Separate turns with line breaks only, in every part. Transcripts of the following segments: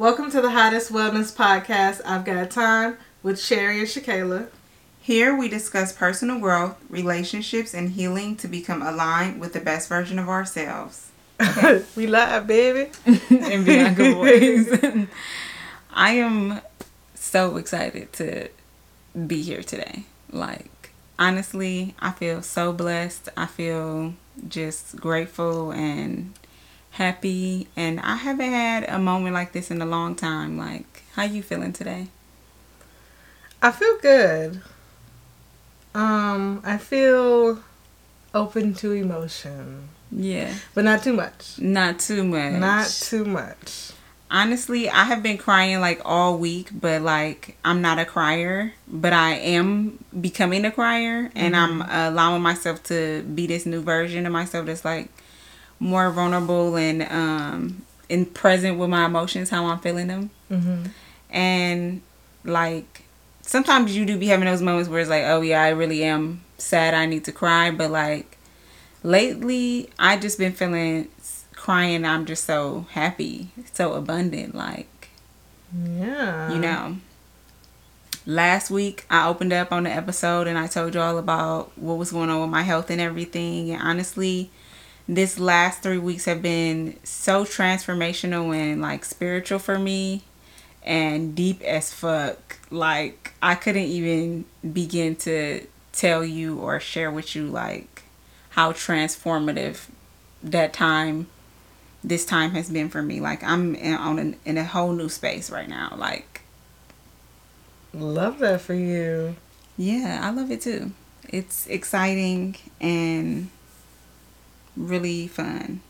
Welcome to the Hottest Wellness Podcast. I've got time with Cherry and Shakayla.
Here we discuss personal growth, relationships, and healing to become aligned with the best version of ourselves.
we live, baby.
in Bianca voice. I am so excited to be here today. Like, honestly, I feel so blessed. I feel just grateful and happy. And I haven't had a moment like this in a long time. Like, how you feeling today?
I feel good. Um, I feel open to emotion.
Yeah.
But not too much.
Not too much.
Not too much.
Honestly, I have been crying like all week, but like I'm not a crier, but I am becoming a crier and mm-hmm. I'm allowing myself to be this new version of myself that's like more vulnerable and um and present with my emotions, how I'm feeling them. Mm-hmm. And like sometimes you do be having those moments where it's like, oh yeah, I really am sad. I need to cry. But like lately, I just been feeling crying. I'm just so happy, so abundant. Like,
yeah,
you know. Last week, I opened up on the episode and I told you all about what was going on with my health and everything. And honestly, this last three weeks have been so transformational and like spiritual for me and deep as fuck. Like I couldn't even begin to tell you or share with you like how transformative that time this time has been for me. Like I'm in, on an, in a whole new space right now. Like
love that for you.
Yeah, I love it too. It's exciting and really fun.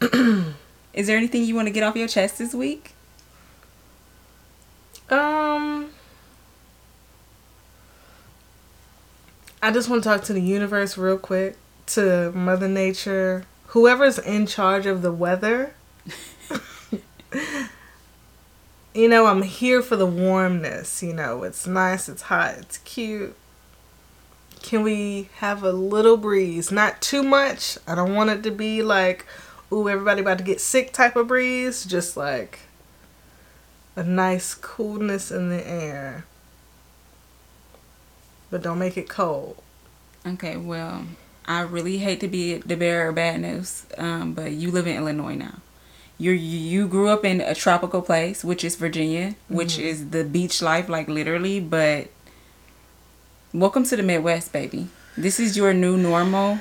Is there anything you want to get off your chest this week?
Um, I just want to talk to the universe real quick, to Mother Nature, whoever's in charge of the weather. you know, I'm here for the warmness. You know, it's nice, it's hot, it's cute. Can we have a little breeze? Not too much. I don't want it to be like ooh, everybody about to get sick type of breeze. Just like a nice coolness in the air. But don't make it cold.
Okay, well, I really hate to be the bearer of bad news, um, but you live in Illinois now. You you grew up in a tropical place, which is Virginia, mm-hmm. which is the beach life, like literally. But welcome to the Midwest, baby. This is your new normal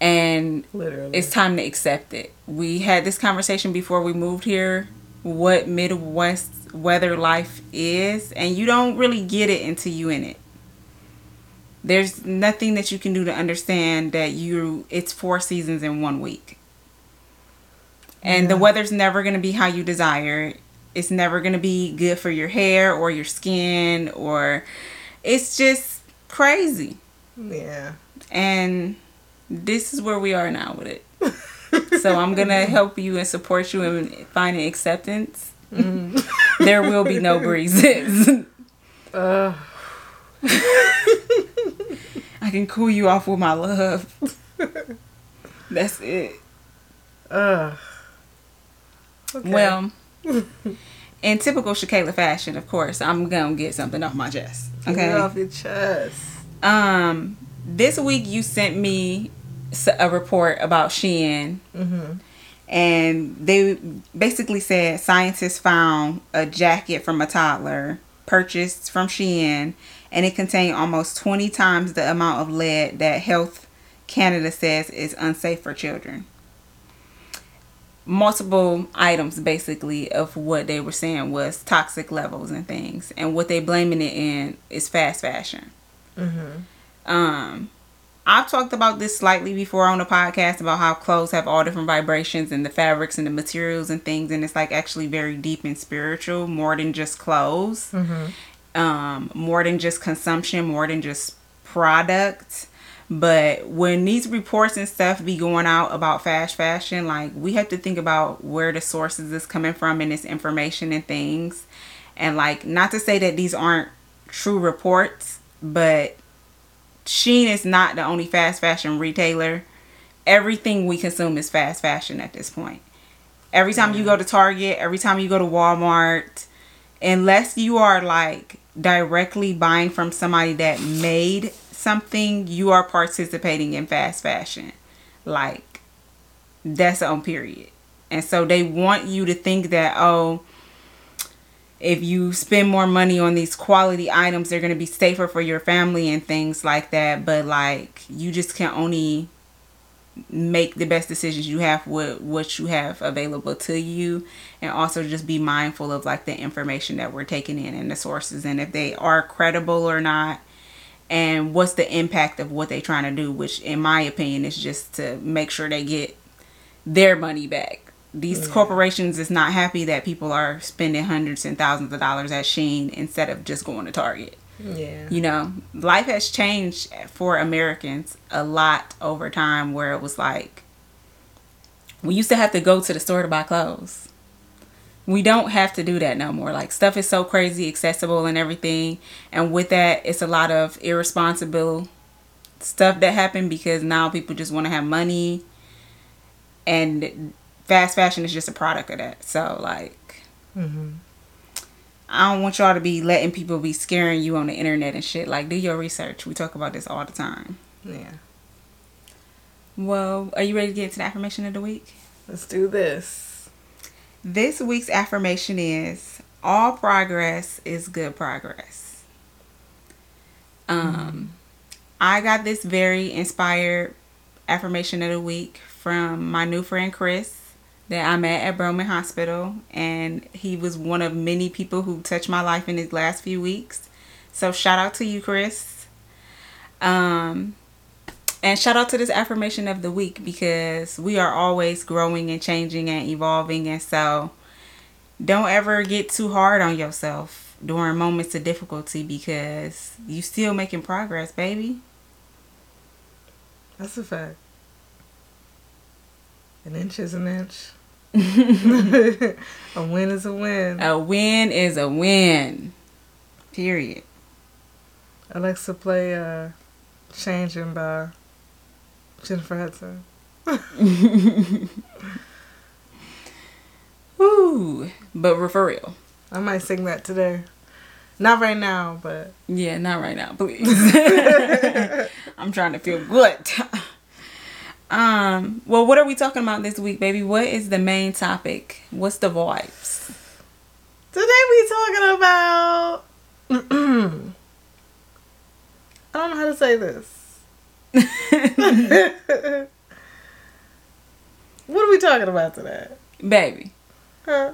and Literally. it's time to accept it. We had this conversation before we moved here what Midwest weather life is, and you don't really get it until you in it. There's nothing that you can do to understand that you it's four seasons in one week. And yeah. the weather's never going to be how you desire. It's never going to be good for your hair or your skin or it's just crazy.
Yeah.
And this is where we are now with it. so I'm gonna help you and support you in finding acceptance. Mm. there will be no breezes. Uh. I can cool you off with my love. That's it. Uh. Okay. Well, in typical Shakayla fashion, of course, I'm gonna get something off my chest. Okay,
get off your chest.
Um, this week you sent me a report about Shein. Mm-hmm. And they basically said scientists found a jacket from a toddler purchased from Shein, and it contained almost 20 times the amount of lead that Health Canada says is unsafe for children. Multiple items, basically, of what they were saying was toxic levels and things, and what they blaming it in is fast fashion. Mm-hmm. Um, I've talked about this slightly before on the podcast about how clothes have all different vibrations and the fabrics and the materials and things, and it's like actually very deep and spiritual, more than just clothes, mm-hmm. um, more than just consumption, more than just product. But when these reports and stuff be going out about fast fashion, like we have to think about where the sources is coming from and this information and things. And like not to say that these aren't true reports, but Shein is not the only fast fashion retailer. Everything we consume is fast fashion at this point. Every time you go to Target, every time you go to Walmart, unless you are like directly buying from somebody that made something, you are participating in fast fashion. Like that's on period. And so they want you to think that oh if you spend more money on these quality items, they're going to be safer for your family and things like that. But like, you just can only make the best decisions you have with what you have available to you and also just be mindful of like the information that we're taking in and the sources and if they are credible or not and what's the impact of what they're trying to do which in my opinion is just to make sure they get their money back these yeah. corporations is not happy that people are spending hundreds and thousands of dollars at Shein instead of just going to Target.
Yeah.
You know, life has changed for Americans a lot over time where it was like we used to have to go to the store to buy clothes. We don't have to do that no more. Like stuff is so crazy accessible and everything. And with that, it's a lot of irresponsible stuff that happened because now people just want to have money and fast fashion is just a product of that. So like, mm-hmm. I don't want y'all to be letting people be scaring you on the internet and shit. Like, do your research. We talk about this all the time.
Yeah.
Well, are you ready to get into the affirmation of the week?
Let's do this.
This week's affirmation is all progress is good progress. Um, mm-hmm. I got this very inspired affirmation of the week from my new friend Chris that I met at BroMenn Hospital, and he was one of many people who touched my life in these last few weeks. So shout out to you, Chris. Um, and shout out to this affirmation of the week because we are always growing and changing and evolving, and so don't ever get too hard on yourself during moments of difficulty because you still making progress, baby.
That's a fact. An inch is an inch. a win is a win.
A win is a win. Period.
Alexa, play uh, Changing by Jennifer Hudson.
Ooh, but for real.
I might sing that today. Not right now, but.
Yeah, not right now, please. I'm trying to feel good. Um, well, what are we talking about this week, baby? What is the main topic? What's the vibes?
Today we talking about I don't know how to say this. what are we talking about today?
Baby.
Huh?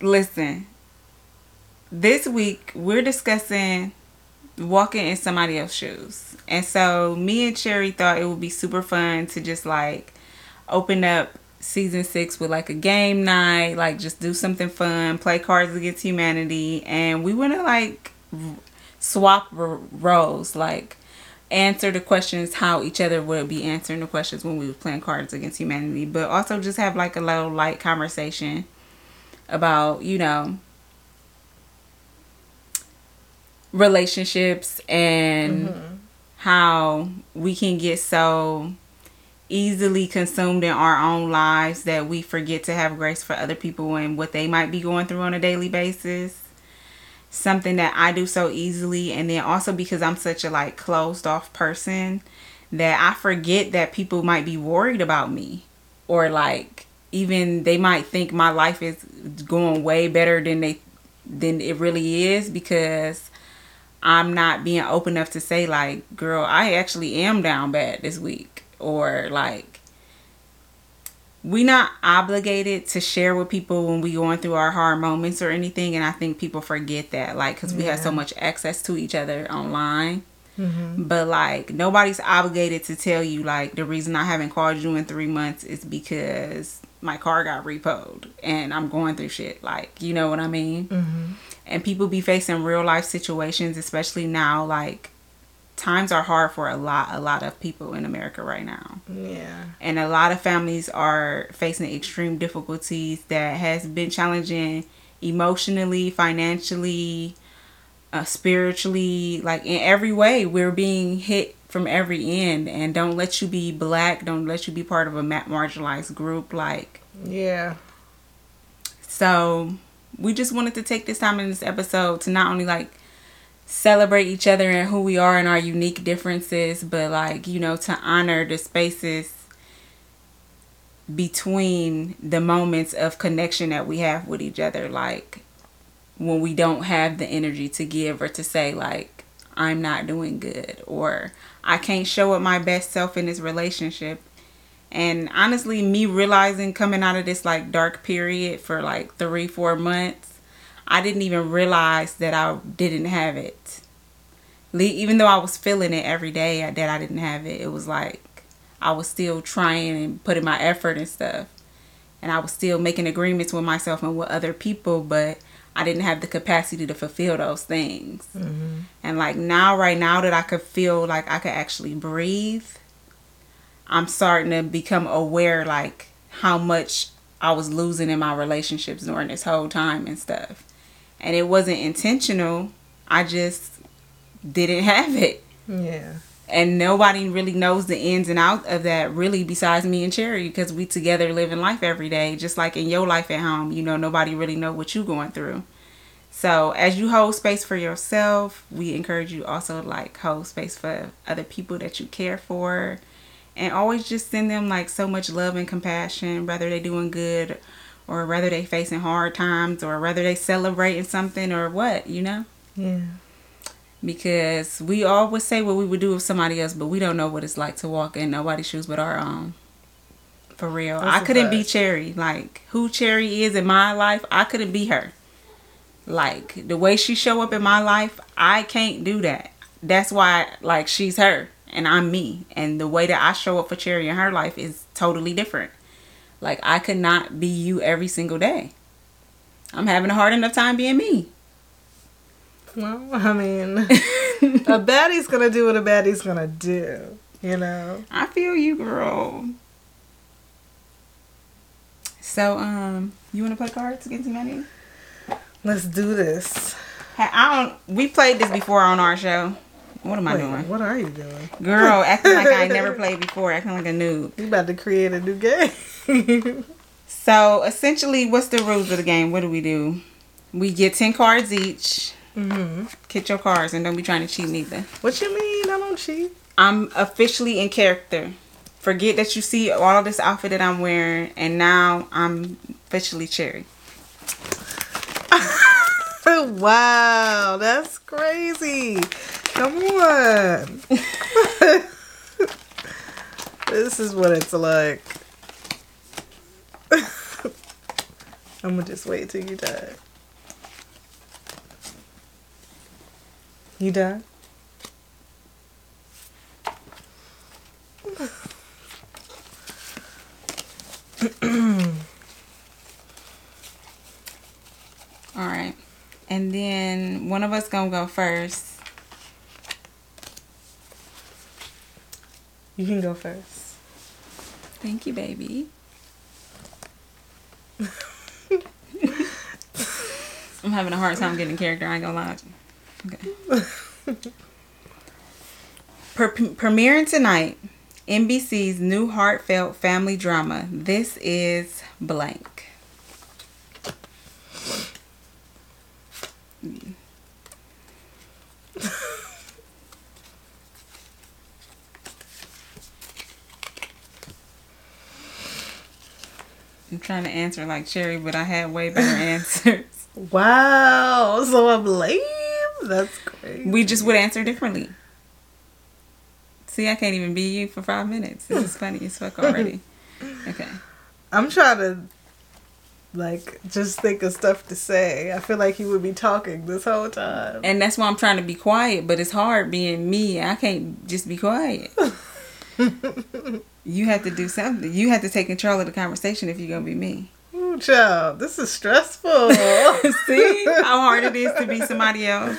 Listen. This week we're discussing walking in somebody else's shoes. And so me and Cherry thought it would be super fun to just like open up season six with like a game night, like just do something fun, play Cards Against Humanity, and we want to like swap roles, like answer the questions how each other would be answering the questions when we were playing Cards Against Humanity, but also just have like a little light conversation about, you know, relationships and mm-hmm. how we can get so easily consumed in our own lives that we forget to have grace for other people and what they might be going through on a daily basis something that I do so easily. And then also because I'm such a like closed off person that I forget that people might be worried about me. Or like even they might think my life is going way better than they than it really is because I'm not being open enough to say like, girl, I actually am down bad this week. Or like we not obligated to share with people when we going through our hard moments or anything and i think people forget that like because we yeah. have so much access to each other online mm-hmm. but like nobody's obligated to tell you like the reason i haven't called you in three months is because my car got repoed and i'm going through shit like you know what i mean mm-hmm and people be facing real life situations especially now like times are hard for a lot a lot of people in america right now.
Yeah.
And a lot of families are facing extreme difficulties that has been challenging emotionally financially uh, spiritually like in every way. We're being hit from every end. And don't let you be black. Don't let you be part of a marginalized group like
yeah.
So we just wanted to take this time in this episode to not only like celebrate each other and who we are and our unique differences but like you know to honor the spaces between the moments of connection that we have with each other like when we don't have the energy to give or to say like I'm not doing good or I can't show up my best self in this relationship. And honestly, me realizing coming out of this like dark period for like three, four months, I didn't even realize that I didn't have it. Even though I was feeling it every day that I didn't have it, it was like I was still trying and putting my effort and stuff. And I was still making agreements with myself and with other people, but I didn't have the capacity to fulfill those things. Mm-hmm. And like now, right now that I could feel like I could actually breathe, I'm starting to become aware like how much I was losing in my relationships during this whole time and stuff. And it wasn't intentional. I just didn't have it.
Yeah.
And nobody really knows the ins and outs of that really besides me and Cherry because we together living life every day. Just like in your life at home, you know, nobody really know what you going through. So as you hold space for yourself, we encourage you also like hold space for other people that you care for. And always just send them like so much love and compassion, whether they're doing good or whether they facing hard times or whether they celebrating something or what, you know?
Yeah.
Because we always say what we would do with somebody else, but we don't know what it's like to walk in nobody's shoes but our own. For real. That's I couldn't be Cherry. Like who Cherry is in my life, I couldn't be her. Like the way she show up in my life, I can't do that. That's why like she's her and I'm me. And the way that I show up for Cherry in her life is totally different. Like I could not be you every single day. I'm having a hard enough time being me.
Well, I mean, a baddie's gonna do what a baddie's gonna do, you know.
I feel you, girl. So, um, you wanna play cards against humanity?
Let's do this.
I don't. We played this before on our show. What am I doing?
What are you doing?
Girl, acting like I never played before, acting like a noob.
You about to create a new game.
so essentially, what's the rules of the game? What do we do? We get ten cards each.
Mm-hmm.
Get your cards and don't be trying to cheat neither.
What you mean? I don't cheat.
I'm officially in character. Forget that you see all of this outfit that I'm wearing, and now I'm officially Cherry.
wow, that's crazy. Come on. this is what it's like. I'm gonna just wait till you die. You die?
All right. And then one of us gonna go first.
You can go first.
Thank you, baby. I'm having a hard time getting character. I ain't gonna lie. Okay. premiering tonight, NBC's new heartfelt family drama. This is blank. I'm trying to answer like Cherry, but I had way better answers.
Wow, so I'm lame? That's crazy.
We just would answer differently. See, I can't even be you for five minutes. This is funny as fuck already. Okay.
I'm trying to like just think of stuff to say. I feel like you would be talking this whole time.
And that's why I'm trying to be quiet, but it's hard being me. I can't just be quiet. you have to do something. You have to take control of the conversation if you're gonna be me.
Ooh, child, this is stressful.
See how hard it is to be somebody else.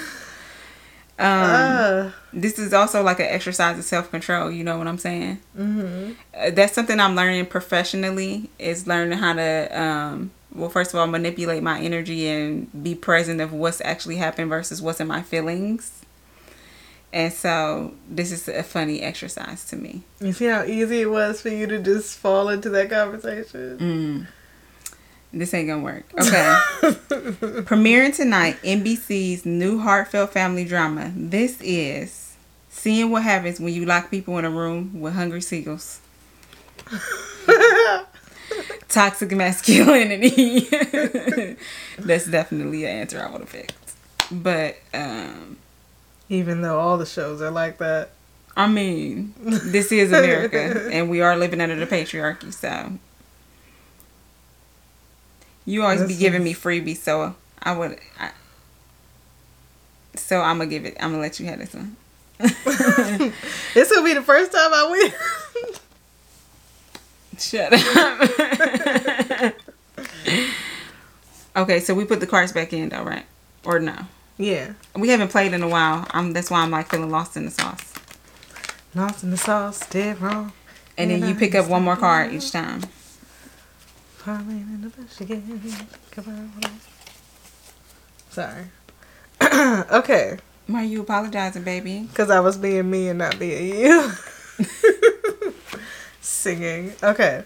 Um, uh. This is also like an exercise of self control. You know what I'm saying?
Mm-hmm.
Uh, that's something I'm learning professionally. Is learning how to um, well, first of all, manipulate my energy and be present of what's actually happened versus what's in my feelings. And so this is a funny exercise to me.
You see how easy it was for you to just fall into that conversation?
Mm. This ain't gonna work. Okay. Premiering tonight, NBC's new heartfelt family drama. This is seeing what happens when you lock people in a room with hungry seagulls. Toxic masculinity. That's definitely an answer I would have picked. But um
Even though all the shows are like that.
I mean, this is America and we are living under the patriarchy, so you always
This
be giving me freebies, so I would I, so I'm gonna give it I'm gonna let you have this one.
This will be the first time I win.
Shut up. okay, so we put the cards back in though, right? Or no?
yeah.
We haven't played in a while. I'm that's why I'm like feeling lost in the sauce.
Lost in the sauce, dead wrong.
And then you pick up one more card each time.
Falling in the bush again. Come on. Sorry. okay.
Why are you apologizing, baby?
Because I was being me and not being you. Singing. Okay.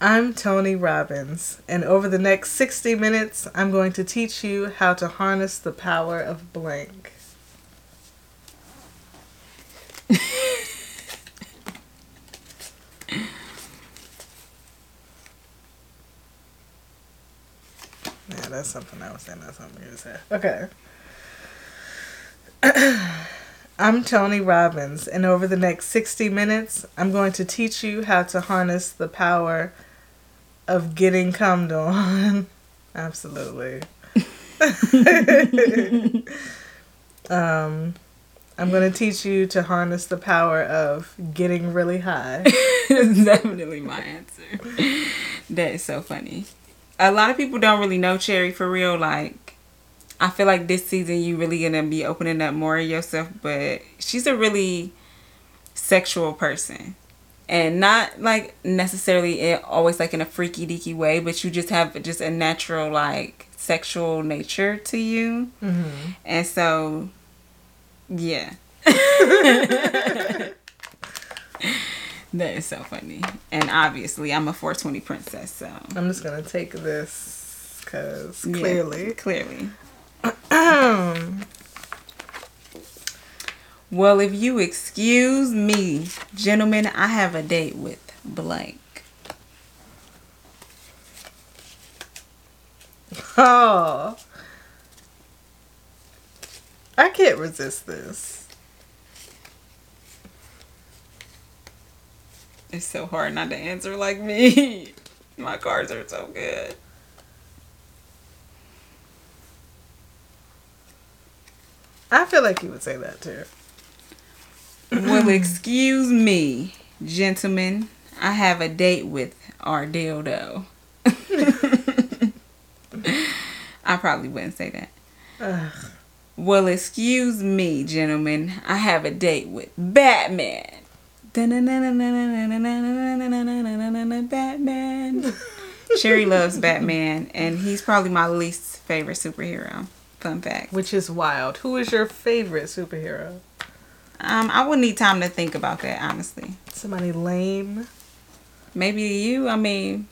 I'm Tony Robbins, and over the next 60 minutes, I'm going to teach you how to harness the power of blank. Yeah, that's something I was saying. That's something you said. Okay. I'm Tony Robbins, and over the next 60 minutes, I'm going to teach you how to harness the power of getting cummed on. Absolutely. um, I'm going to teach you to harness the power of getting really high.
That's definitely my answer. That is so funny. A lot of people don't really know Cherry for real. Like, I feel like this season you really gonna be opening up more of yourself, but she's a really sexual person. And not like necessarily it always like in a freaky deaky way, but you just have just a natural like sexual nature to you.
Mm-hmm.
And so, yeah. That is so funny. And obviously, I'm a 420 princess, so.
I'm just going to take this because clearly.
Yeah,
clearly.
Well, if you excuse me, gentlemen, I have a date with blank.
oh. I can't resist this.
It's so hard not to answer like me. My cards are so good.
I feel like you would say that too.
well, excuse me, gentlemen. I have a date with our dildo. I probably wouldn't say that.
Ugh.
Well, excuse me, gentlemen. I have a date with Batman. Batman. Cherry loves Batman, and he's probably my least favorite superhero. Fun fact.
Which is wild. Who is your favorite superhero?
Um, I would need time to think about that, honestly.
Somebody lame.
Maybe you. I mean,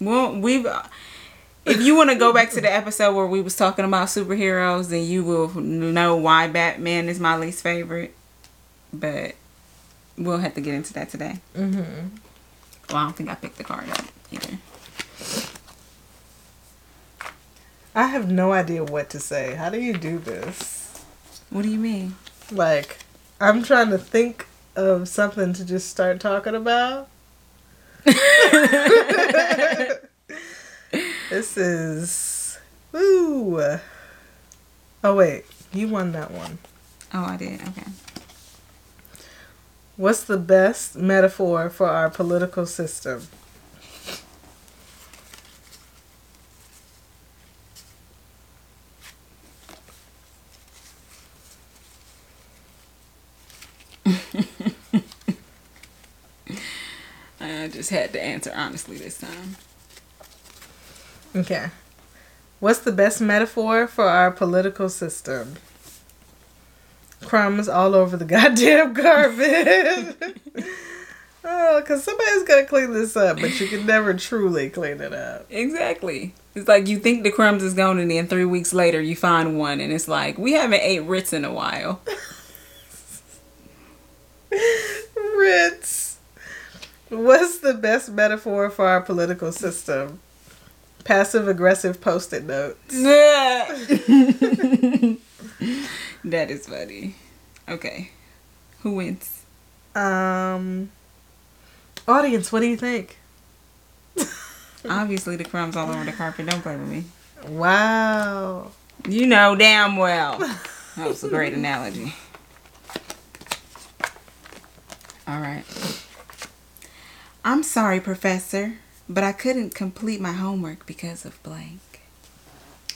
well, we've. If you want to go back to the episode where we was talking about superheroes, then you will know why Batman is my least favorite. But we'll have to get into that today.
Mm-hmm.
Well, I don't think I picked the card up either.
I have no idea what to say. How do you do this?
What do you mean?
Like, I'm trying to think of something to just start talking about. this is. Woo! Oh, wait. You won that one.
Oh, I did. Okay.
What's the best metaphor for our political system?
I just had to answer honestly this time.
Okay. What's the best metaphor for our political system? crumbs all over the goddamn carpet. oh, because somebody's gonna clean this up, but you can never truly clean it up.
Exactly. It's like you think the crumbs is gone, and then three weeks later you find one, and it's like we haven't ate Ritz in a while.
Ritz. What's the best metaphor for our political system? Passive aggressive post it notes.
that is funny. Okay. Who wins?
Um, audience, what do you think?
Obviously, the crumbs all over the carpet. Don't play with me.
Wow.
You know damn well. That was a great analogy. All right. I'm sorry, Professor, but I couldn't complete my homework because of blank.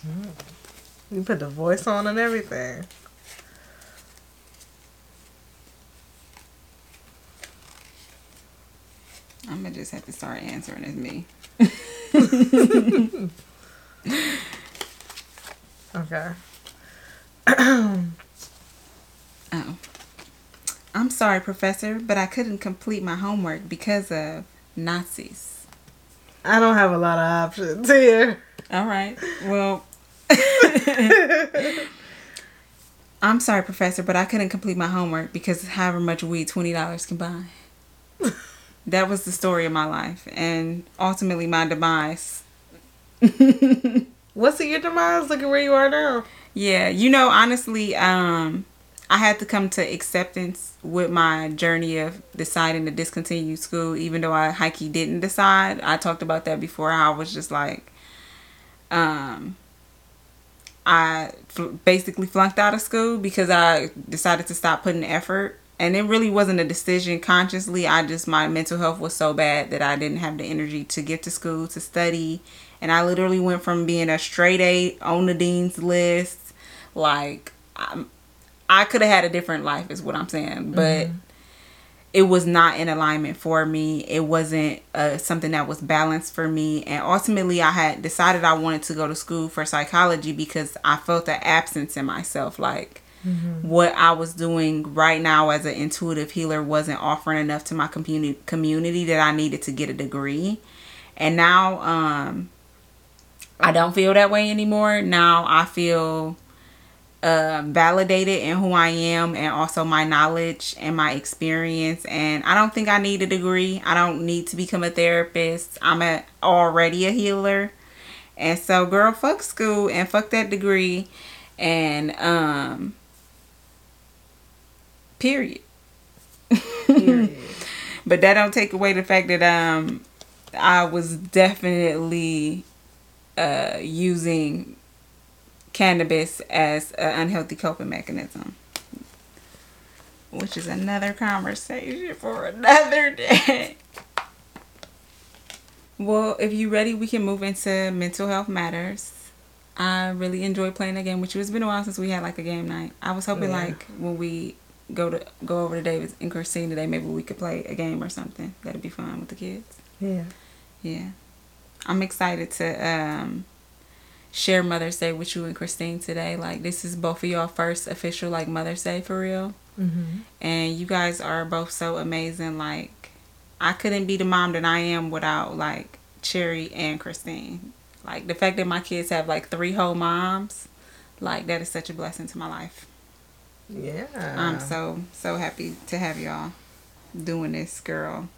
Mm-hmm.
You put the voice on and everything.
I'm gonna just have to start answering as me.
Okay.
Oh. I'm sorry, Professor, but I couldn't complete my homework because of Nazis.
I don't have a lot of options here.
All right. Well, I'm sorry, Professor, but I couldn't complete my homework because however much weed twenty dollars can buy. that was the story of my life, and ultimately my demise.
What's it your demise? Look at where you are now.
Yeah, you know, honestly, um, I had to come to acceptance with my journey of deciding to discontinue school, even though I hikey didn't decide. I talked about that before. I was just like, um, I fl- basically flunked out of school because I decided to stop putting effort. And it really wasn't a decision consciously. I just, my mental health was so bad that I didn't have the energy to get to school to study. And I literally went from being a straight A on the dean's list. Like, I'm, I could have had a different life, is what I'm saying. But it was not in alignment for me. It wasn't uh, something that was balanced for me. And ultimately, I had decided I wanted to go to school for psychology because I felt the absence in myself. Like, what I was doing right now as an intuitive healer wasn't offering enough to my community community that I needed to get a degree. And now um I don't feel that way anymore. Now I feel uh, validated in who I am and also my knowledge and my experience. And I don't think I need a degree. I don't need to become a therapist. I'm a, already a healer. And so, girl, fuck school and fuck that degree. And, um, period.
Period.
But that don't take away the fact that, um, I was definitely, uh, using cannabis as an unhealthy coping mechanism. Which is another conversation for another day. Well, if you're ready, we can move into mental health matters. I really enjoy playing a game with you. It's been a while since we had like a game night. I was hoping
Yeah.
like when we go to go over to David and Christine today, maybe we could play a game or something. That'd be fun with the kids.
Yeah.
Yeah. I'm excited to um share Mother's Day with you and Christine today. Like this is both of y'all first official like Mother's Day for real.
Mm-hmm.
And you guys are both so amazing. Like I couldn't be the mom that I am without like Cherry and Christine. Like the fact that my kids have like three whole moms, like that is such a blessing to my life.
Yeah.
I'm so so happy to have y'all doing this, girl.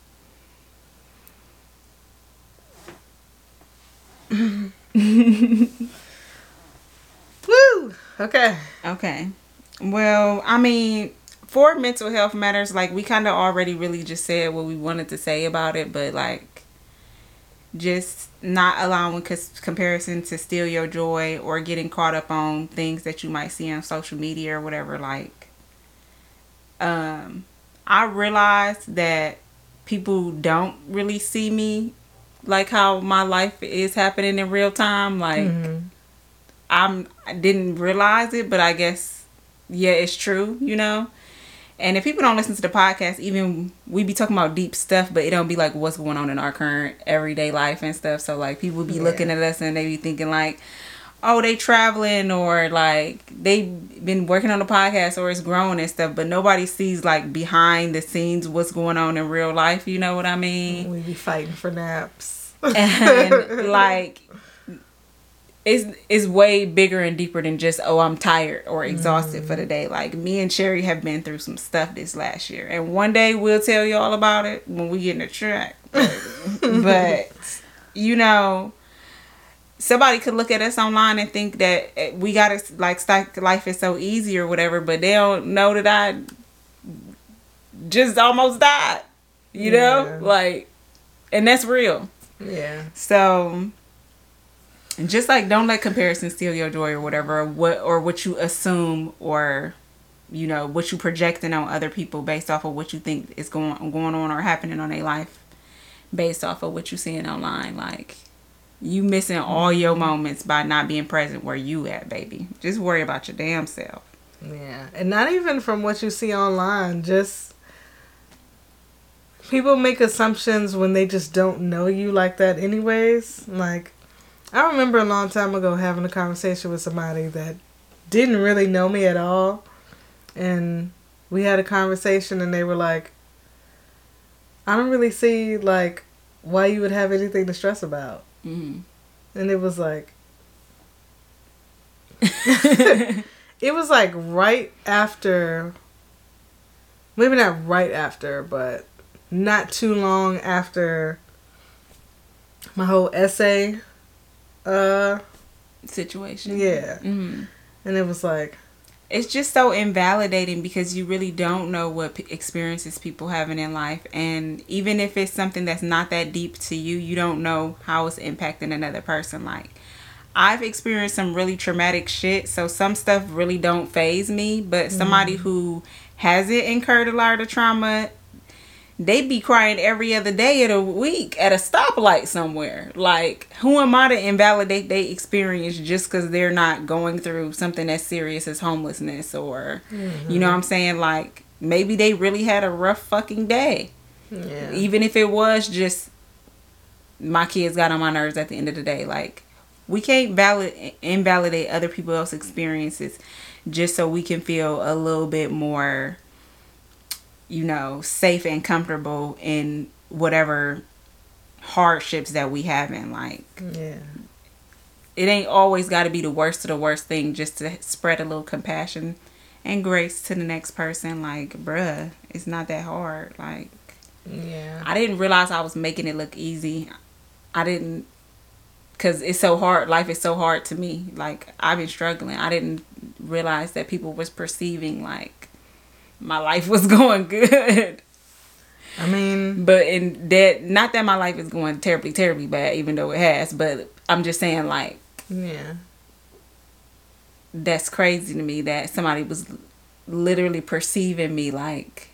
Okay.
Okay. Well, I mean, for mental health matters, like we kind of already really just said what we wanted to say about it, but like just not allowing cons- comparison to steal your joy or getting caught up on things that you might see on social media or whatever like um I realized that people don't really see me like how my life is happening in real time like
Mhm.
I'm I didn't realize it, but I guess yeah, it's true, you know. And if people don't listen to the podcast, even we be talking about deep stuff, but it don't be like what's going on in our current everyday life and stuff. So like people be
Yeah.
looking at us and they be thinking like, oh they traveling or like they been working on the podcast or it's growing and stuff, but nobody sees like behind the scenes what's going on in real life. You know what I mean?
We be fighting for naps.
and like it's it's way bigger and deeper than just oh I'm tired or exhausted mm. for the day. Like me and Cherry have been through some stuff this last year, and one day we'll tell you all about it when we get in the track. but you know, somebody could look at us online and think that eh, we got to like life is so easy or whatever, but they don't know that I just almost died. You yeah. know, like, and that's real.
Yeah.
So just like don't let comparison steal your joy or whatever or what or what you assume or you know what you projecting on other people based off of what you think is going going on or happening on their life based off of what you seeing online. Like you missing all your moments by not being present where you at baby. Just worry about your damn self.
Yeah. And not even from what you see online just people make assumptions when they just don't know you like that anyways. Like I remember a long time ago having a conversation with somebody that didn't really know me at all. And we had a conversation and they were like, I don't really see like why you would have anything to stress about. Mm-hmm. And it was like, it was like right after, maybe not right after, but not too long after my whole essay uh
situation.
Yeah. Mm-hmm. And it was like
it's just so invalidating because you really don't know what p- experiences people having in life and even if it's something that's not that deep to you you don't know how it's impacting another person like i've experienced some really traumatic shit so some stuff really don't phase me but somebody mm. who hasn't incurred a lot of trauma they be crying every other day of the week at a stoplight somewhere. Like, who am I to invalidate their experience just because they're not going through something as serious as homelessness or, mm-hmm. you know what I'm saying? Like, maybe they really had a rough fucking day. Yeah. Even if it was just my kids got on my nerves at the end of the day. Like, we can't valid invalidate other people else's experiences just so we can feel a little bit more you know, safe and comfortable in whatever hardships that we have in like
yeah.
it ain't always got to be the worst of the worst thing just to spread a little compassion and grace to the next person. Like bruh it's not that hard. Like
yeah.
I didn't realize i was making it look easy. I didn't because it's so hard life is so hard to me. Like i've been struggling. I didn't realize that people was perceiving like my life was going good.
I mean,
but in that, not that my life is going terribly, terribly bad, even though it has, but I'm just saying, like,
yeah,
that's crazy to me that somebody was literally perceiving me like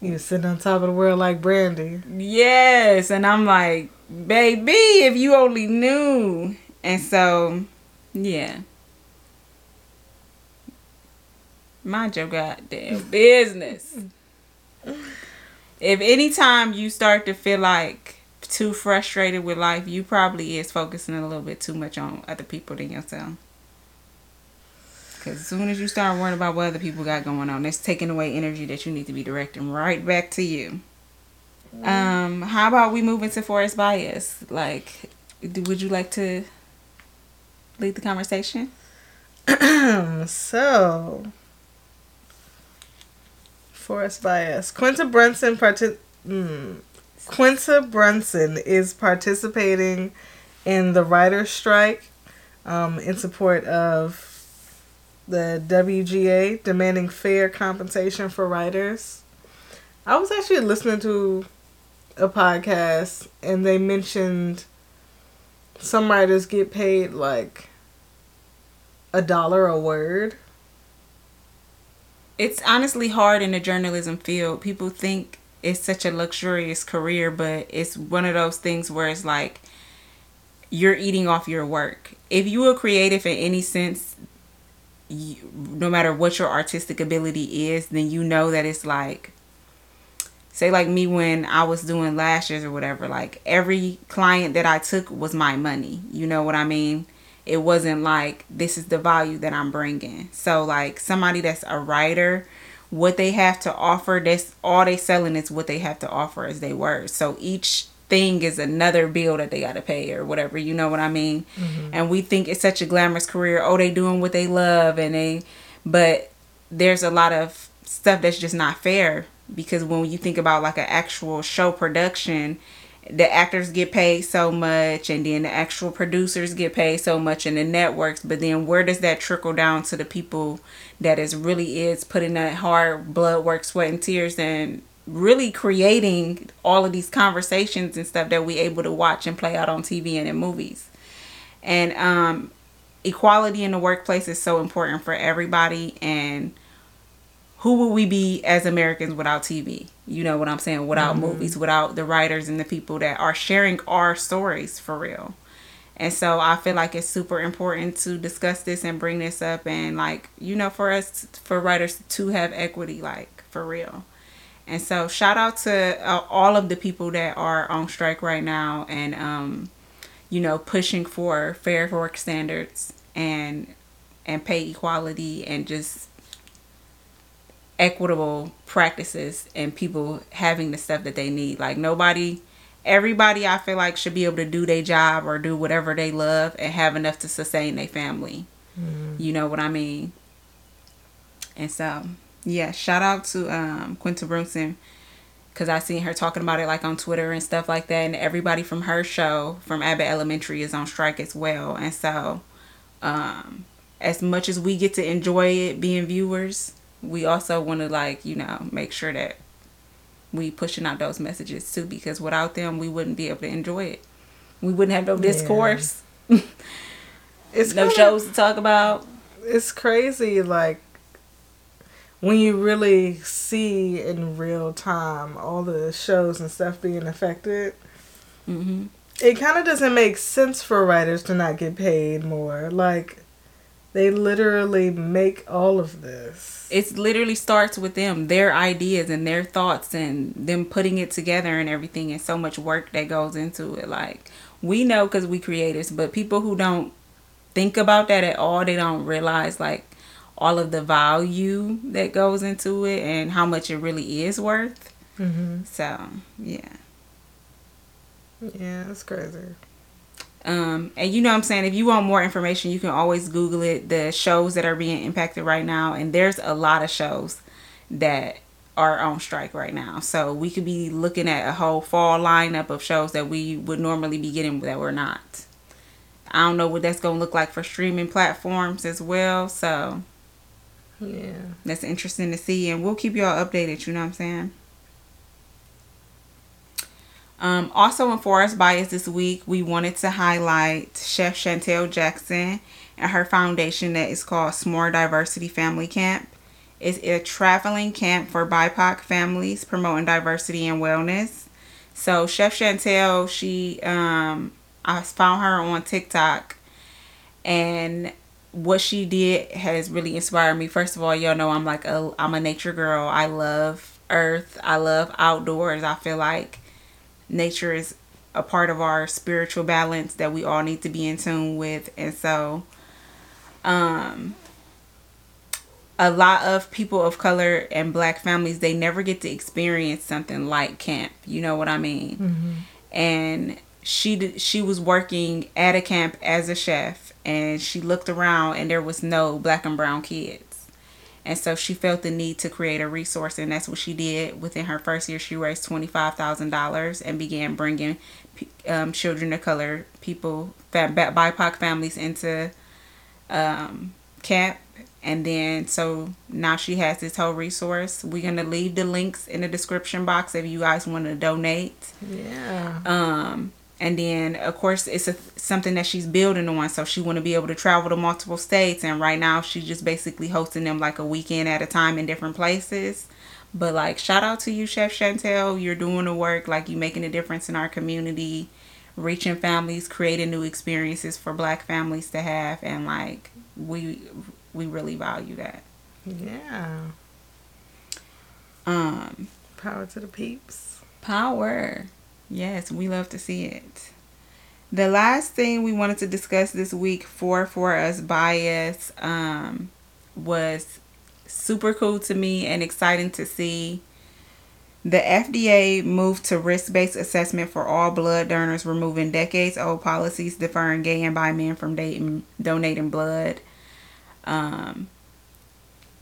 you sitting on top of the world like Brandy.
Yes, and I'm like, baby, if you only knew. And so, yeah. Mind your goddamn business. if anytime you start to feel like too frustrated with life, you probably is focusing a little bit too much on other people than yourself. Because as soon as you start worrying about what other people got going on, that's taking away energy that you need to be directing right back to you. Um, how about we move into forest bias? Like, would you like to lead the conversation?
so, Forest bias. Quinta Brunson parti- mm. Quinta Brunson is participating in the writer's strike um, in support of the WGA demanding fair compensation for writers. I was actually listening to a podcast and they mentioned some writers get paid like a dollar a word
it's honestly hard in the journalism field. People think it's such a luxurious career, but it's one of those things where it's like you're eating off your work. If you are creative in any sense, you, no matter what your artistic ability is, then you know that it's like, say, like me when I was doing lashes or whatever, like every client that I took was my money. You know what I mean? It wasn't like this is the value that I'm bringing. So like somebody that's a writer, what they have to offer, that's all they selling is what they have to offer as they were. So each thing is another bill that they got to pay or whatever. You know what I mean? Mm-hmm. And we think it's such a glamorous career. Oh, they doing what they love and they, but there's a lot of stuff that's just not fair because when you think about like an actual show production the actors get paid so much and then the actual producers get paid so much and the networks but then where does that trickle down to the people that is really is putting that hard blood work sweat and tears and really creating all of these conversations and stuff that we able to watch and play out on tv and in movies? And um equality in the workplace is so important for everybody and who would we be as Americans without TV? You know what I'm saying? Without mm-hmm. movies, without the writers and the people that are sharing our stories for real. And so I feel like it's super important to discuss this and bring this up and like, you know, for us for writers to have equity like for real. And so shout out to uh, all of the people that are on strike right now and um you know, pushing for fair work standards and and pay equality and just equitable practices and people having the stuff that they need. Like nobody everybody I feel like should be able to do their job or do whatever they love and have enough to sustain their family. Mm-hmm. You know what I mean? And so, yeah, shout out to um Quinta Brunson because I seen her talking about it like on Twitter and stuff like that. And everybody from her show, from Abbott Elementary, is on strike as well. And so, um, as much as we get to enjoy it being viewers, we also want to like you know make sure that we pushing out those messages too because without them we wouldn't be able to enjoy it. We wouldn't have no discourse. Yeah. it's no kinda, shows to talk about.
It's crazy like when you really see in real time all the shows and stuff being affected. Mm-hmm. it kind of doesn't make sense for writers to not get paid more. Like they literally make all of this.
It literally starts with them, their ideas and their thoughts and them putting it together and everything and so much work that goes into it. Like we know cuz we creators, but people who don't think about that at all, they don't realize like all of the value that goes into it and how much it really is worth. Mm-hmm. So, yeah.
Yeah, that's crazy.
Um, and you know what I'm saying? If you want more information, you can always Google it, the shows that are being impacted right now. And there's a lot of shows that are on strike right now. So we could be looking at a whole fall lineup of shows that we would normally be getting that we're not. I don't know what that's going to look like for streaming platforms as well. So, yeah, that's interesting to see. And we'll keep y'all updated. You know what I'm saying? Um, also in Forest Bias this week, we wanted to highlight Chef Chantel Jackson and her foundation that is called S'more Diversity Family Camp. It's a traveling camp for BIPOC families promoting diversity and wellness. So Chef Chantel, she um, I found her on TikTok and what she did has really inspired me. First of all, y'all know I'm like a I'm a nature girl. I love earth. I love outdoors. I feel like nature is a part of our spiritual balance that we all need to be in tune with. And so um a lot of people of color and black families they never get to experience something like camp. You know what i mean? Mm-hmm. and she did, she was working at a camp as a chef and she looked around and there was no black and brown kids and so she felt the need to create a resource, and that's what she did. Within her first year, she raised $25,000 and began bringing um, children of color, people, BIPOC families into um, camp. And then, so now she has this whole resource. We're going to leave the links in the description box if you guys want to donate. Yeah. Um, and then of course it's a, something that she's building on. So she want to be able to travel to multiple states. And right now she's just basically hosting them like a weekend at a time in different places. But like shout out to you chef chantel. You're doing the work. Like you making a difference in our community reaching families creating new experiences for black families to have. And like we we really value that. Yeah.
Um power to the peeps.
power Yes, we love to see it. The last thing we wanted to discuss this week for for us bias um, was super cool to me and exciting to see. The FDA moved to risk based assessment for all blood donors, removing decades old policies deferring gay and bi men from dating, donating blood. Um,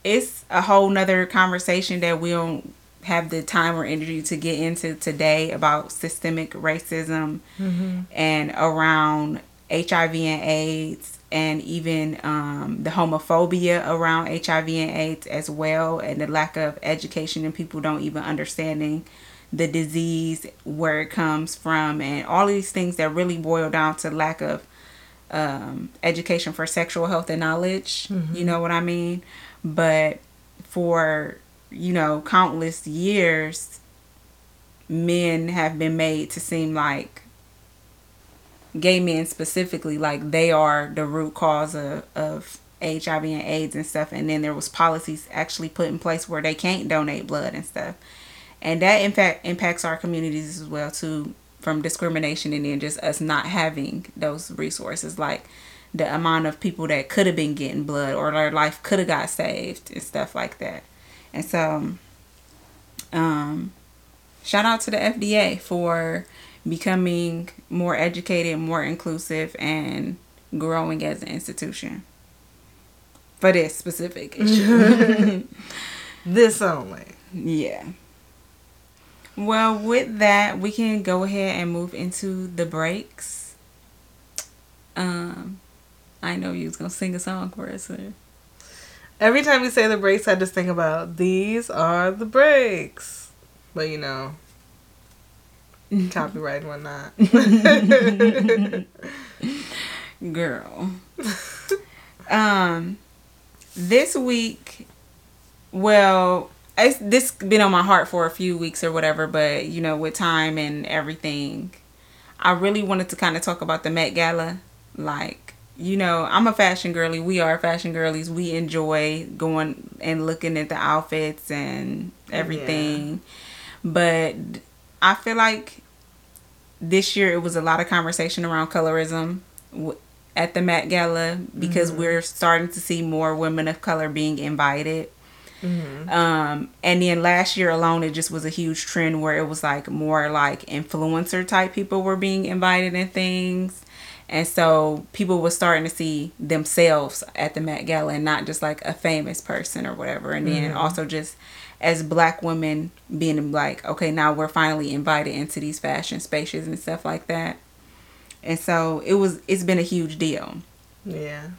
it's a whole nother conversation that we don't have the time or energy to get into today about systemic racism mm-hmm. and around HIV and AIDS and even um, the homophobia around HIV and AIDS as well, and the lack of education and people don't even understanding the disease, where it comes from, and all these things that really boil down to lack of um, education for sexual health and knowledge. Mm-hmm. You know what I mean? But for you know countless years, men have been made to seem like gay men specifically like they are the root cause of, of HIV and AIDS and stuff and then there was policies actually put in place where they can't donate blood and stuff. And that in fact impacts our communities as well too from discrimination and then just us not having those resources like the amount of people that could have been getting blood or their life could have got saved and stuff like that. And so um shout out to the FDA for becoming more educated, more inclusive, and growing as an institution for this specific issue.
this only.
Yeah. Well, with that, we can go ahead and move into the breaks. Um, I know you was gonna sing a song for us. Sir.
Every time you say the breaks, I just think about these are the breaks. But you know, copyright and whatnot.
Girl. um, this week, well, it's this been on my heart for a few weeks or whatever, but you know, with time and everything, I really wanted to kind of talk about the Met Gala. Like, you know, I'm a fashion girly. We are fashion girlies. We enjoy going and looking at the outfits and everything. Yeah. But I feel like this year it was a lot of conversation around colorism at the Met Gala because mm-hmm. we're starting to see more women of color being invited. Mm-hmm. Um, and then last year alone, it just was a huge trend where it was like more like influencer type people were being invited and things. And so people were starting to see themselves at the Met Gala and not just like a famous person or whatever. And then mm-hmm. also just as black women being like, okay, now we're finally invited into these fashion spaces and stuff like that. And so it was it's been a huge deal.
Yeah.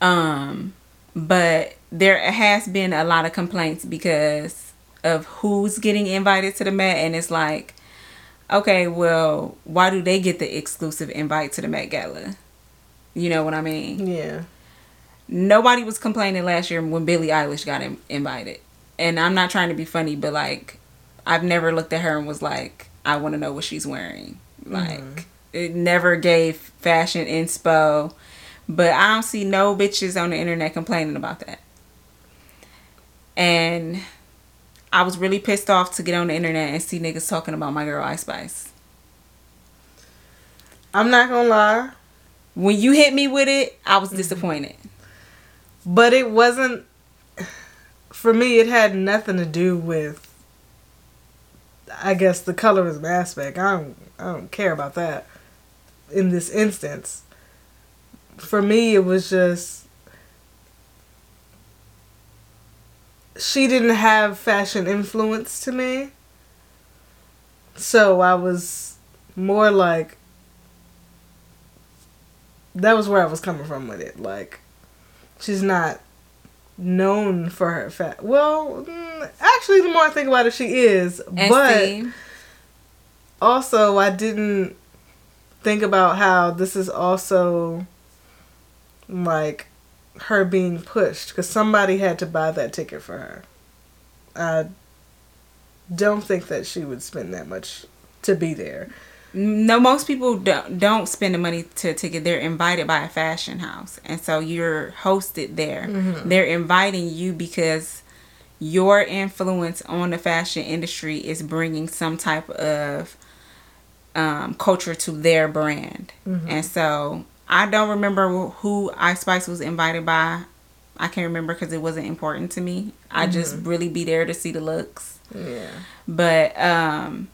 Um but there has been a lot of complaints because of who's getting invited to the Met and it's like okay, well, why do they get the exclusive invite to the Met Gala? You know what I mean?
Yeah.
Nobody was complaining last year when Billie Eilish got invited and I'm not trying to be funny, but like I've never looked at her and was like, I want to know what she's wearing. Like mm-hmm. it never gave fashion inspo, but I don't see no bitches on the internet complaining about that. And I was really pissed off to get on the internet and see niggas talking about my girl Ice Spice.
I'm not gonna lie.
When you hit me with it, I was mm-hmm. disappointed.
But it wasn't for me, it had nothing to do with, I guess, the colorism aspect. I don't, I don't care about that. In this instance, for me, it was just she didn't have fashion influence to me. So I was more like that was where I was coming from with it. Like she's not known for her fat. Well, mm, actually, the more I think about it, she is. but also, I didn't think about how this is also like her being pushed because somebody had to buy that ticket for her. I don't think that she would spend that much to be there.
No, most people don't don't spend the money to a ticket. They're invited by a fashion house, and so you're hosted there. Mm-hmm. They're inviting you because your influence on the fashion industry is bringing some type of um, culture to their brand. And so I don't remember who Ice Spice was invited by. I can't remember because it wasn't important to me. I just really be there to see the looks.
Yeah.
But um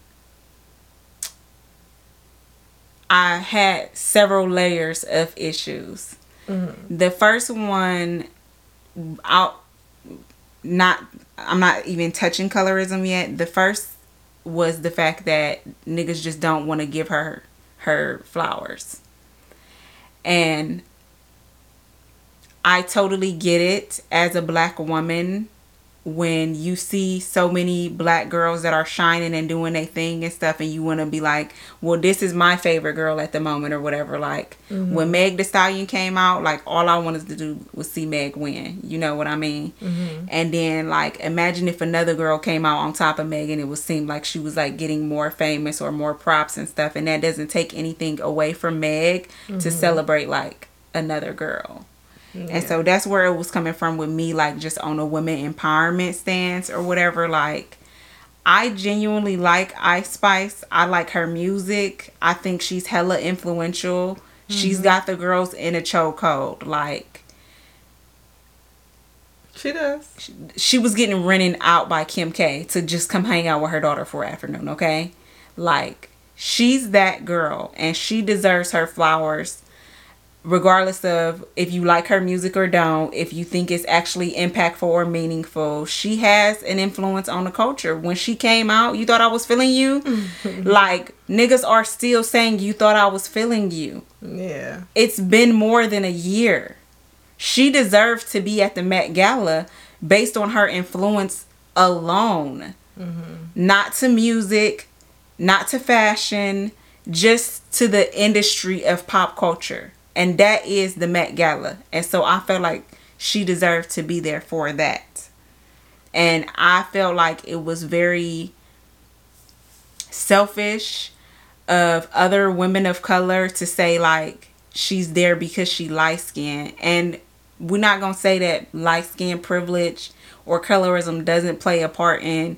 I had several layers of issues. The first one out not I'm not even touching colorism yet. The first was the fact that niggas just don't want to give her her flowers. And I totally get it as a black woman when you see so many black girls that are shining and doing their thing and stuff and you want to be like well this is my favorite girl at the moment or whatever like mm-hmm. when meg the stallion came out like all i wanted to do was see meg win you know what i mean? Mm-hmm. And then like imagine if another girl came out on top of meg and it would seem like she was like getting more famous or more props and stuff and that doesn't take anything away from meg to mm-hmm. celebrate like another girl and so that's where it was coming from with me, like just on a women empowerment stance or whatever. Like, I genuinely like Ice Spice. I like her music. I think she's hella influential. She's mm-hmm. got the girls in a chokehold. Like,
She does.
she, she was getting rented out by Kim K to just come hang out with her daughter for afternoon, okay? Like, she's that girl and she deserves her flowers regardless of if you like her music or don't, if you think it's actually impactful or meaningful, she has an influence on the culture. When she came out, you thought I was feeling you? like, niggas are still saying you thought I was feeling you.
Yeah.
It's been more than a year. She deserved to be at the Met Gala based on her influence alone. Mm-hmm. Not to music, not to fashion, just to the industry of pop culture. And that is the Met Gala. And so I felt like she deserved to be there for that. And I felt like it was very selfish of other women of color to say like she's there because she light skinned and we're not gonna say that light skin privilege or colorism doesn't play a part in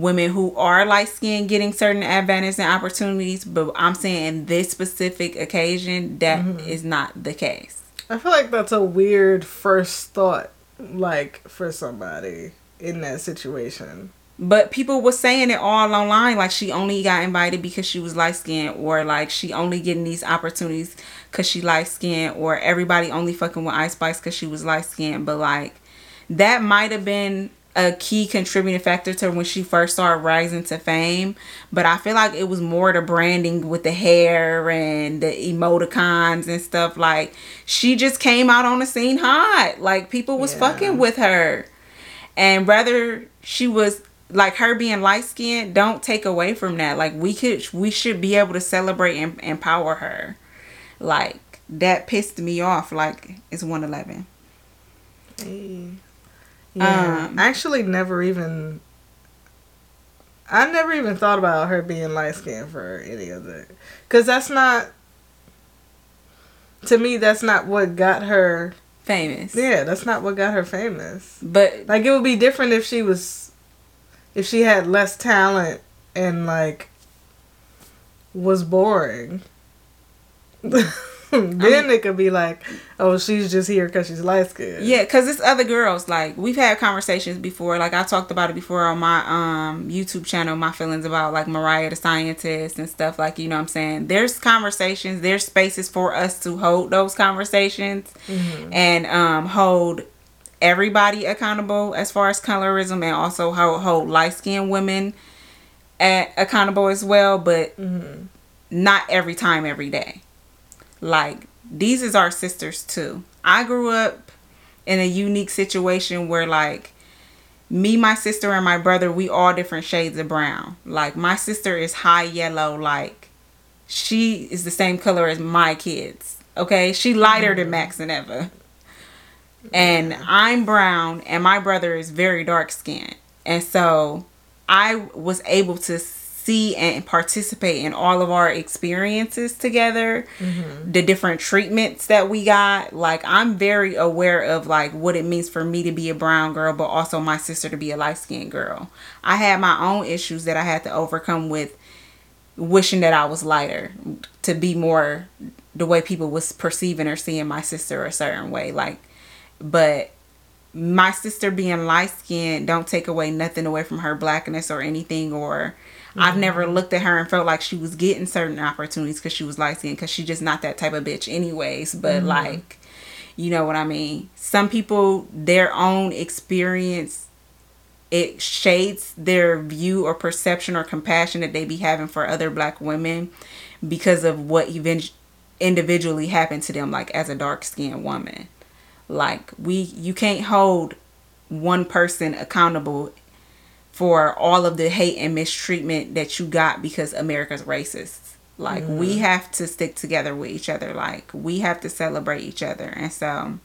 women who are light skinned getting certain advantages and opportunities but i'm saying in this specific occasion that mm-hmm. is not the case
I feel like that's a weird first thought, like for somebody in that situation.
But people were saying it all online, like she only got invited because she was light skinned, or like she only getting these opportunities because she light skinned, or everybody only fucking with Ice Spice because she was light skinned. But like that might have been a key contributing factor to when she first started rising to fame. But I feel like it was more the branding with the hair and the emoticons and stuff. Like she just came out on the scene hot. Like people was
Yeah.
fucking with her. And rather she was like her being light skinned, don't take away from that. Like we could we should be able to celebrate and empower her. Like that pissed me off. Like it's one eleven.
Yeah.
Um,
I actually never even. I never even thought about her being light skinned for any of it. Because that's not. To me, that's not what got her.
Famous.
Yeah, that's not what got her famous.
But
Like, it would be different if she was. If she had less talent and, like. Was boring. then it could be like, oh, she's just here because she's light skinned.
Yeah, because it's other girls. Like we've had conversations before. Like I talked about it before on my um YouTube channel. My feelings about like Mariah the scientist and stuff. Like you know what I'm saying. There's conversations. There's spaces for us to hold those conversations and um hold everybody accountable as far as colorism and also hold, hold light skinned women at, accountable as well. But not every time, every day. Like these is our sisters too. I grew up in a unique situation where like me, my sister, and my brother, we all different shades of brown. Like my sister is high yellow, like she is the same color as my kids. Okay, she lighter than mm-hmm. Max and Eva. And I'm brown, and my brother is very dark skinned. And so I was able to see and participate in all of our experiences together, mm-hmm. the different treatments that we got. Like I'm very aware of like what it means for me to be a brown girl, but also my sister to be a light skinned girl. I had my own issues that I had to overcome with wishing that I was lighter to be more the way people was perceiving or seeing my sister a certain way. Like, but my sister being light skinned don't take away nothing away from her blackness or anything or mm-hmm. I've never looked at her and felt like she was getting certain opportunities because she was light skinned because she's just not that type of bitch anyways. But mm-hmm. like, you know what I mean? Some people, their own experience it shades their view or perception or compassion that they be having for other black women because of what event- individually happened to them like as a dark skinned woman like we you can't hold one person accountable for all of the hate and mistreatment that you got because america's racist like mm. we have to stick together with each other like we have to celebrate each other and so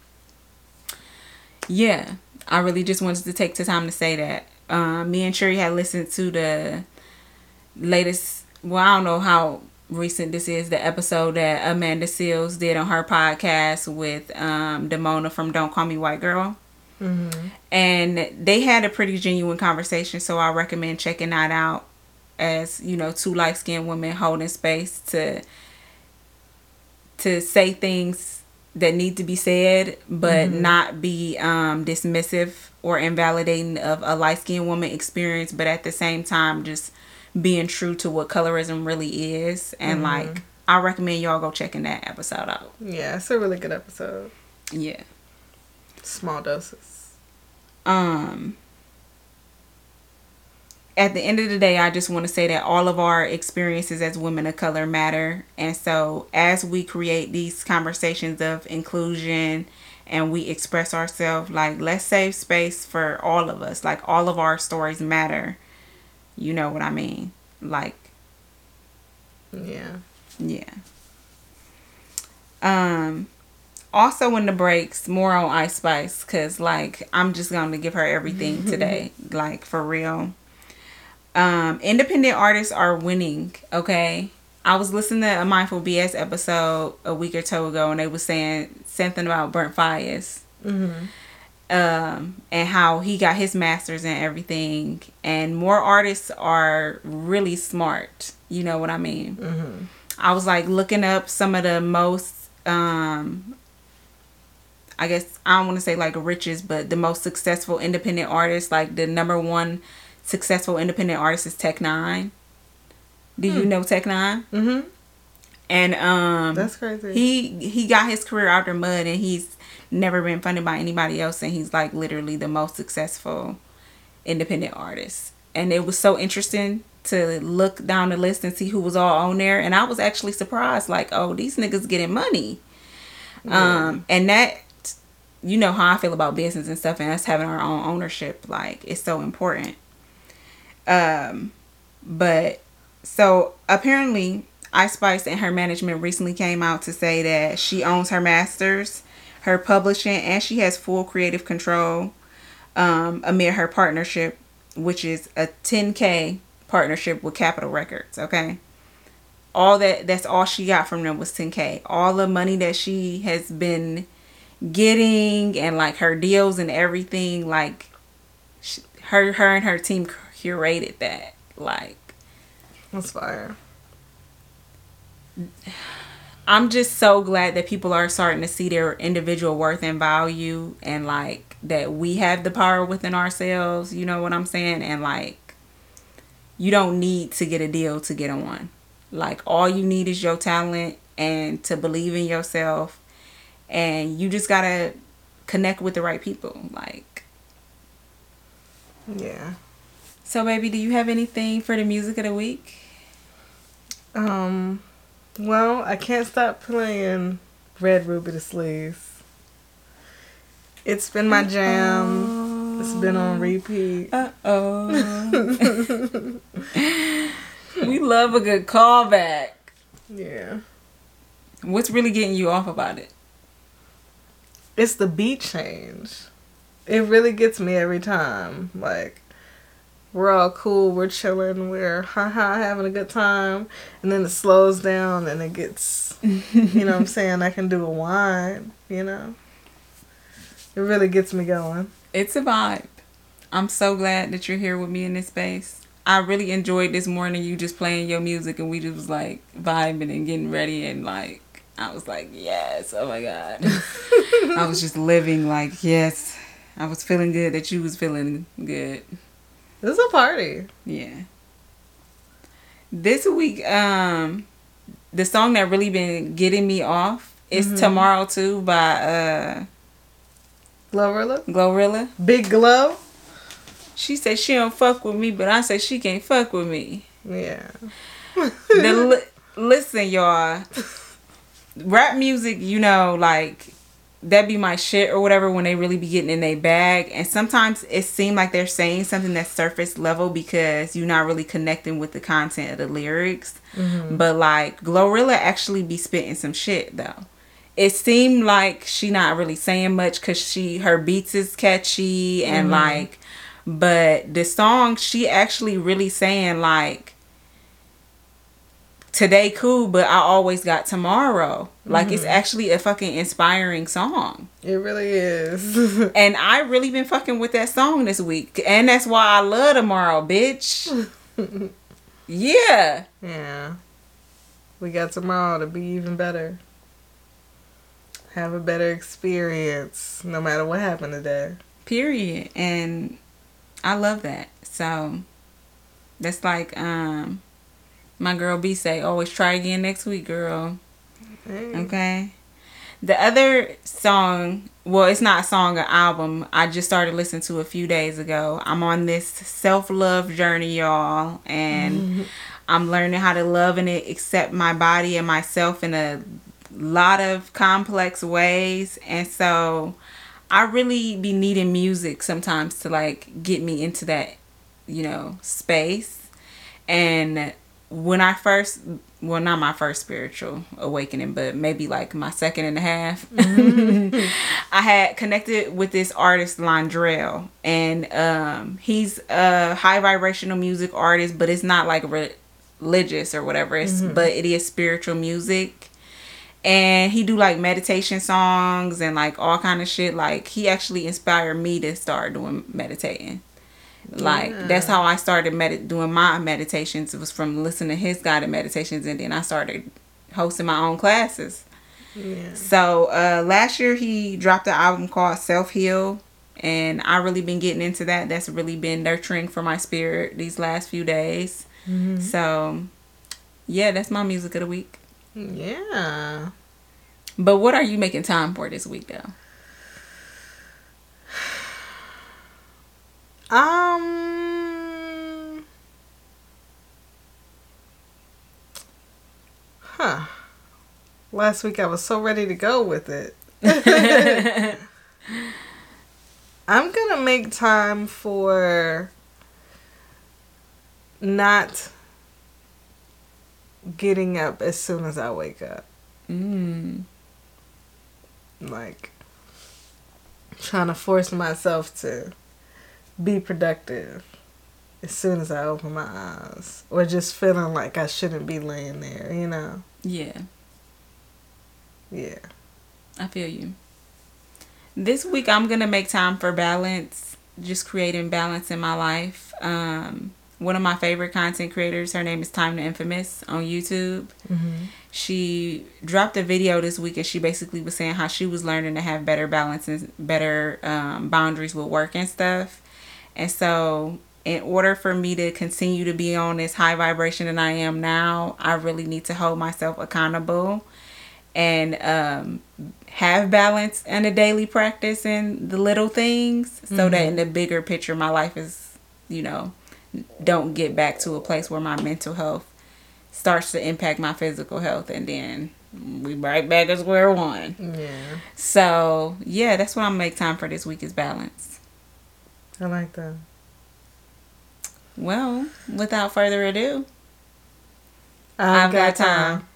yeah I really just wanted to take the time to say that. Um, me and Cherry had listened to the latest. Well, I don't know how recent this is. The episode that Amanda Seales did on her podcast with um, Damona from Don't Call Me White Girl. Mm-hmm. And they had a pretty genuine conversation, so I recommend checking that out. As you know, two light skinned women holding space to to say things that need to be said, but mm-hmm. not be um, dismissive or invalidating of a light skinned woman experience, but at the same time, just being true to what colorism really is. And mm-hmm. like, I recommend y'all go checking that episode out.
Yeah, it's a really good episode.
Yeah.
Small doses.
Um, at the end of the day, I just want to say that all of our experiences as women of color matter. And so, as we create these conversations of inclusion and we express ourselves, like, let's save space for all of us. Like, all of our stories matter. You know what I mean? Like,
yeah.
Yeah. Um, also in the breaks, more on Ice Spice, because, like, I'm just going to give her everything today. like, for real um, independent artists are winning. Okay, I was listening to a Mindful BS episode a week or two ago, and they was saying something about Brent Faiyaz. Mm-hmm. Um, and how he got his masters and everything. And more artists are really smart. You know what I mean? Mm-hmm. I was like looking up some of the most, um, I guess I don't want to say like richest, but the most successful independent artist, like the number one successful independent artist is Tech N9ne. Do hmm. you know Tech N9ne? Mm-hmm. And um,
that's crazy.
He he got his career out the mud, and he's never been funded by anybody else, and he's like literally the most successful independent artist. And it was so interesting to look down the list and see who was all on there, and I was actually surprised. Like, oh, these niggas getting money. Yeah. Um, and that you know how I feel about business and stuff, and us having our own ownership, like it's so important. Um, but so apparently, Ice Spice and her management recently came out to say that she owns her masters, her publishing, and she has full creative control um, amid her partnership, which is a 10K partnership with Capitol Records. Okay. All that that's all she got from them was 10K. All the money that she has been getting and like her deals and everything, like she, her her and her team curated that. Like,
that's fire.
I'm just so glad that people are starting to see their individual worth and value and like that we have the power within ourselves, you know what I'm saying? And like you don't need to get a deal to get on. Like all you need is your talent and to believe in yourself and you just got to connect with the right people like
yeah.
So, baby, do you have anything for the music of the week?
Um, well, I can't stop playing Red Ruby Da Sleaze. It's been my jam. Uh-oh. It's been on repeat.
Uh oh. we love a good callback.
Yeah.
What's really getting you off about it?
It's the beat change. It really gets me every time. Like, we're all cool, we're chilling, we're haha having a good time, and then it slows down and it gets, you know what I'm saying? I can do a whine, you know? It really gets me going.
It's a vibe. I'm so glad that you're here with me in this space. I really enjoyed this morning. You just playing your music and we just was like vibing and getting ready and like I was like yes, oh my god. I was just living like yes. I was feeling good that you was feeling good.
This is a party.
Yeah. This week, um, the song that really been getting me off is
Mhm.
"Tomorrow" too by uh
Glorilla.
Glorilla.
Big Glow.
She said she don't fuck with me, but I say she can't fuck with me.
Yeah.
The li- listen, y'all. Rap music, you know, like that be my shit or whatever when they really be getting in their bag. And sometimes it seems like they're saying something that's surface level because you're not really connecting with the content of the lyrics. Mm-hmm. But like Glorilla actually be spitting some shit though. It seemed like she not really saying much because she her beats is catchy and mm-hmm. like, but the song she actually really saying like today cool, but I always got tomorrow. Like it's actually a fucking inspiring song.
It really is.
And I really been fucking with that song this week. And that's why I love tomorrow, bitch. yeah.
yeah. We got tomorrow to be even better. Have a better experience no matter what happened today.
Period. And I love that. So that's like um my girl B say, always try again next week, girl.
Hey.
Okay. The other song, well, it's not a song, an album. I just started listening to a few days ago. I'm on this self love journey, y'all, and I'm learning how to love and accept my body and myself in a lot of complex ways. And so I really be needing music sometimes to like get me into that, you know, space. And when I first, well, not my first spiritual awakening, but maybe like my second and a half, I had connected with this artist, Londrelle, and um, he's a high vibrational music artist, but it's not like re- religious or whatever. It's but it is spiritual music, and he do like meditation songs and like all kind of shit. Like he actually inspired me to start doing meditating. Like that's how I started med- doing my meditations. It was from listening to his guided meditations, and then I started hosting my own classes.
Yeah.
So uh, last year he dropped an album called Self Heal, and I really been getting into that. That's really been nurturing for my spirit these last few days. So yeah, that's my music of the week.
Yeah.
But what are you making time for this week though?
Um. Huh. Last week I was so ready to go with it. I'm gonna make time for not getting up as soon as I wake up.
Mm.
Like trying to force myself to be productive as soon as I open my eyes. Or just feeling like I shouldn't be laying there, you know?
Yeah,
Yeah.
I feel you. This week I'm gonna make time for balance, just creating balance in my life. Um, one of my favorite content creators, her name is Time to Infamous on YouTube.
Mm-hmm.
She dropped a video this week and she basically was saying how she was learning to have better balance and better um, boundaries with work and stuff. And so, in order for me to continue to be on this high vibration that I am now, I really need to hold myself accountable and um, have balance in a daily practice and the little things so that in the bigger picture, my life is, you know, don't get back to a place where my mental health starts to impact my physical health and then we right back at square one.
Yeah.
So yeah, that's what I'm make time for this week is balance.
I like that.
Well, without further ado,
I've,
I've got time.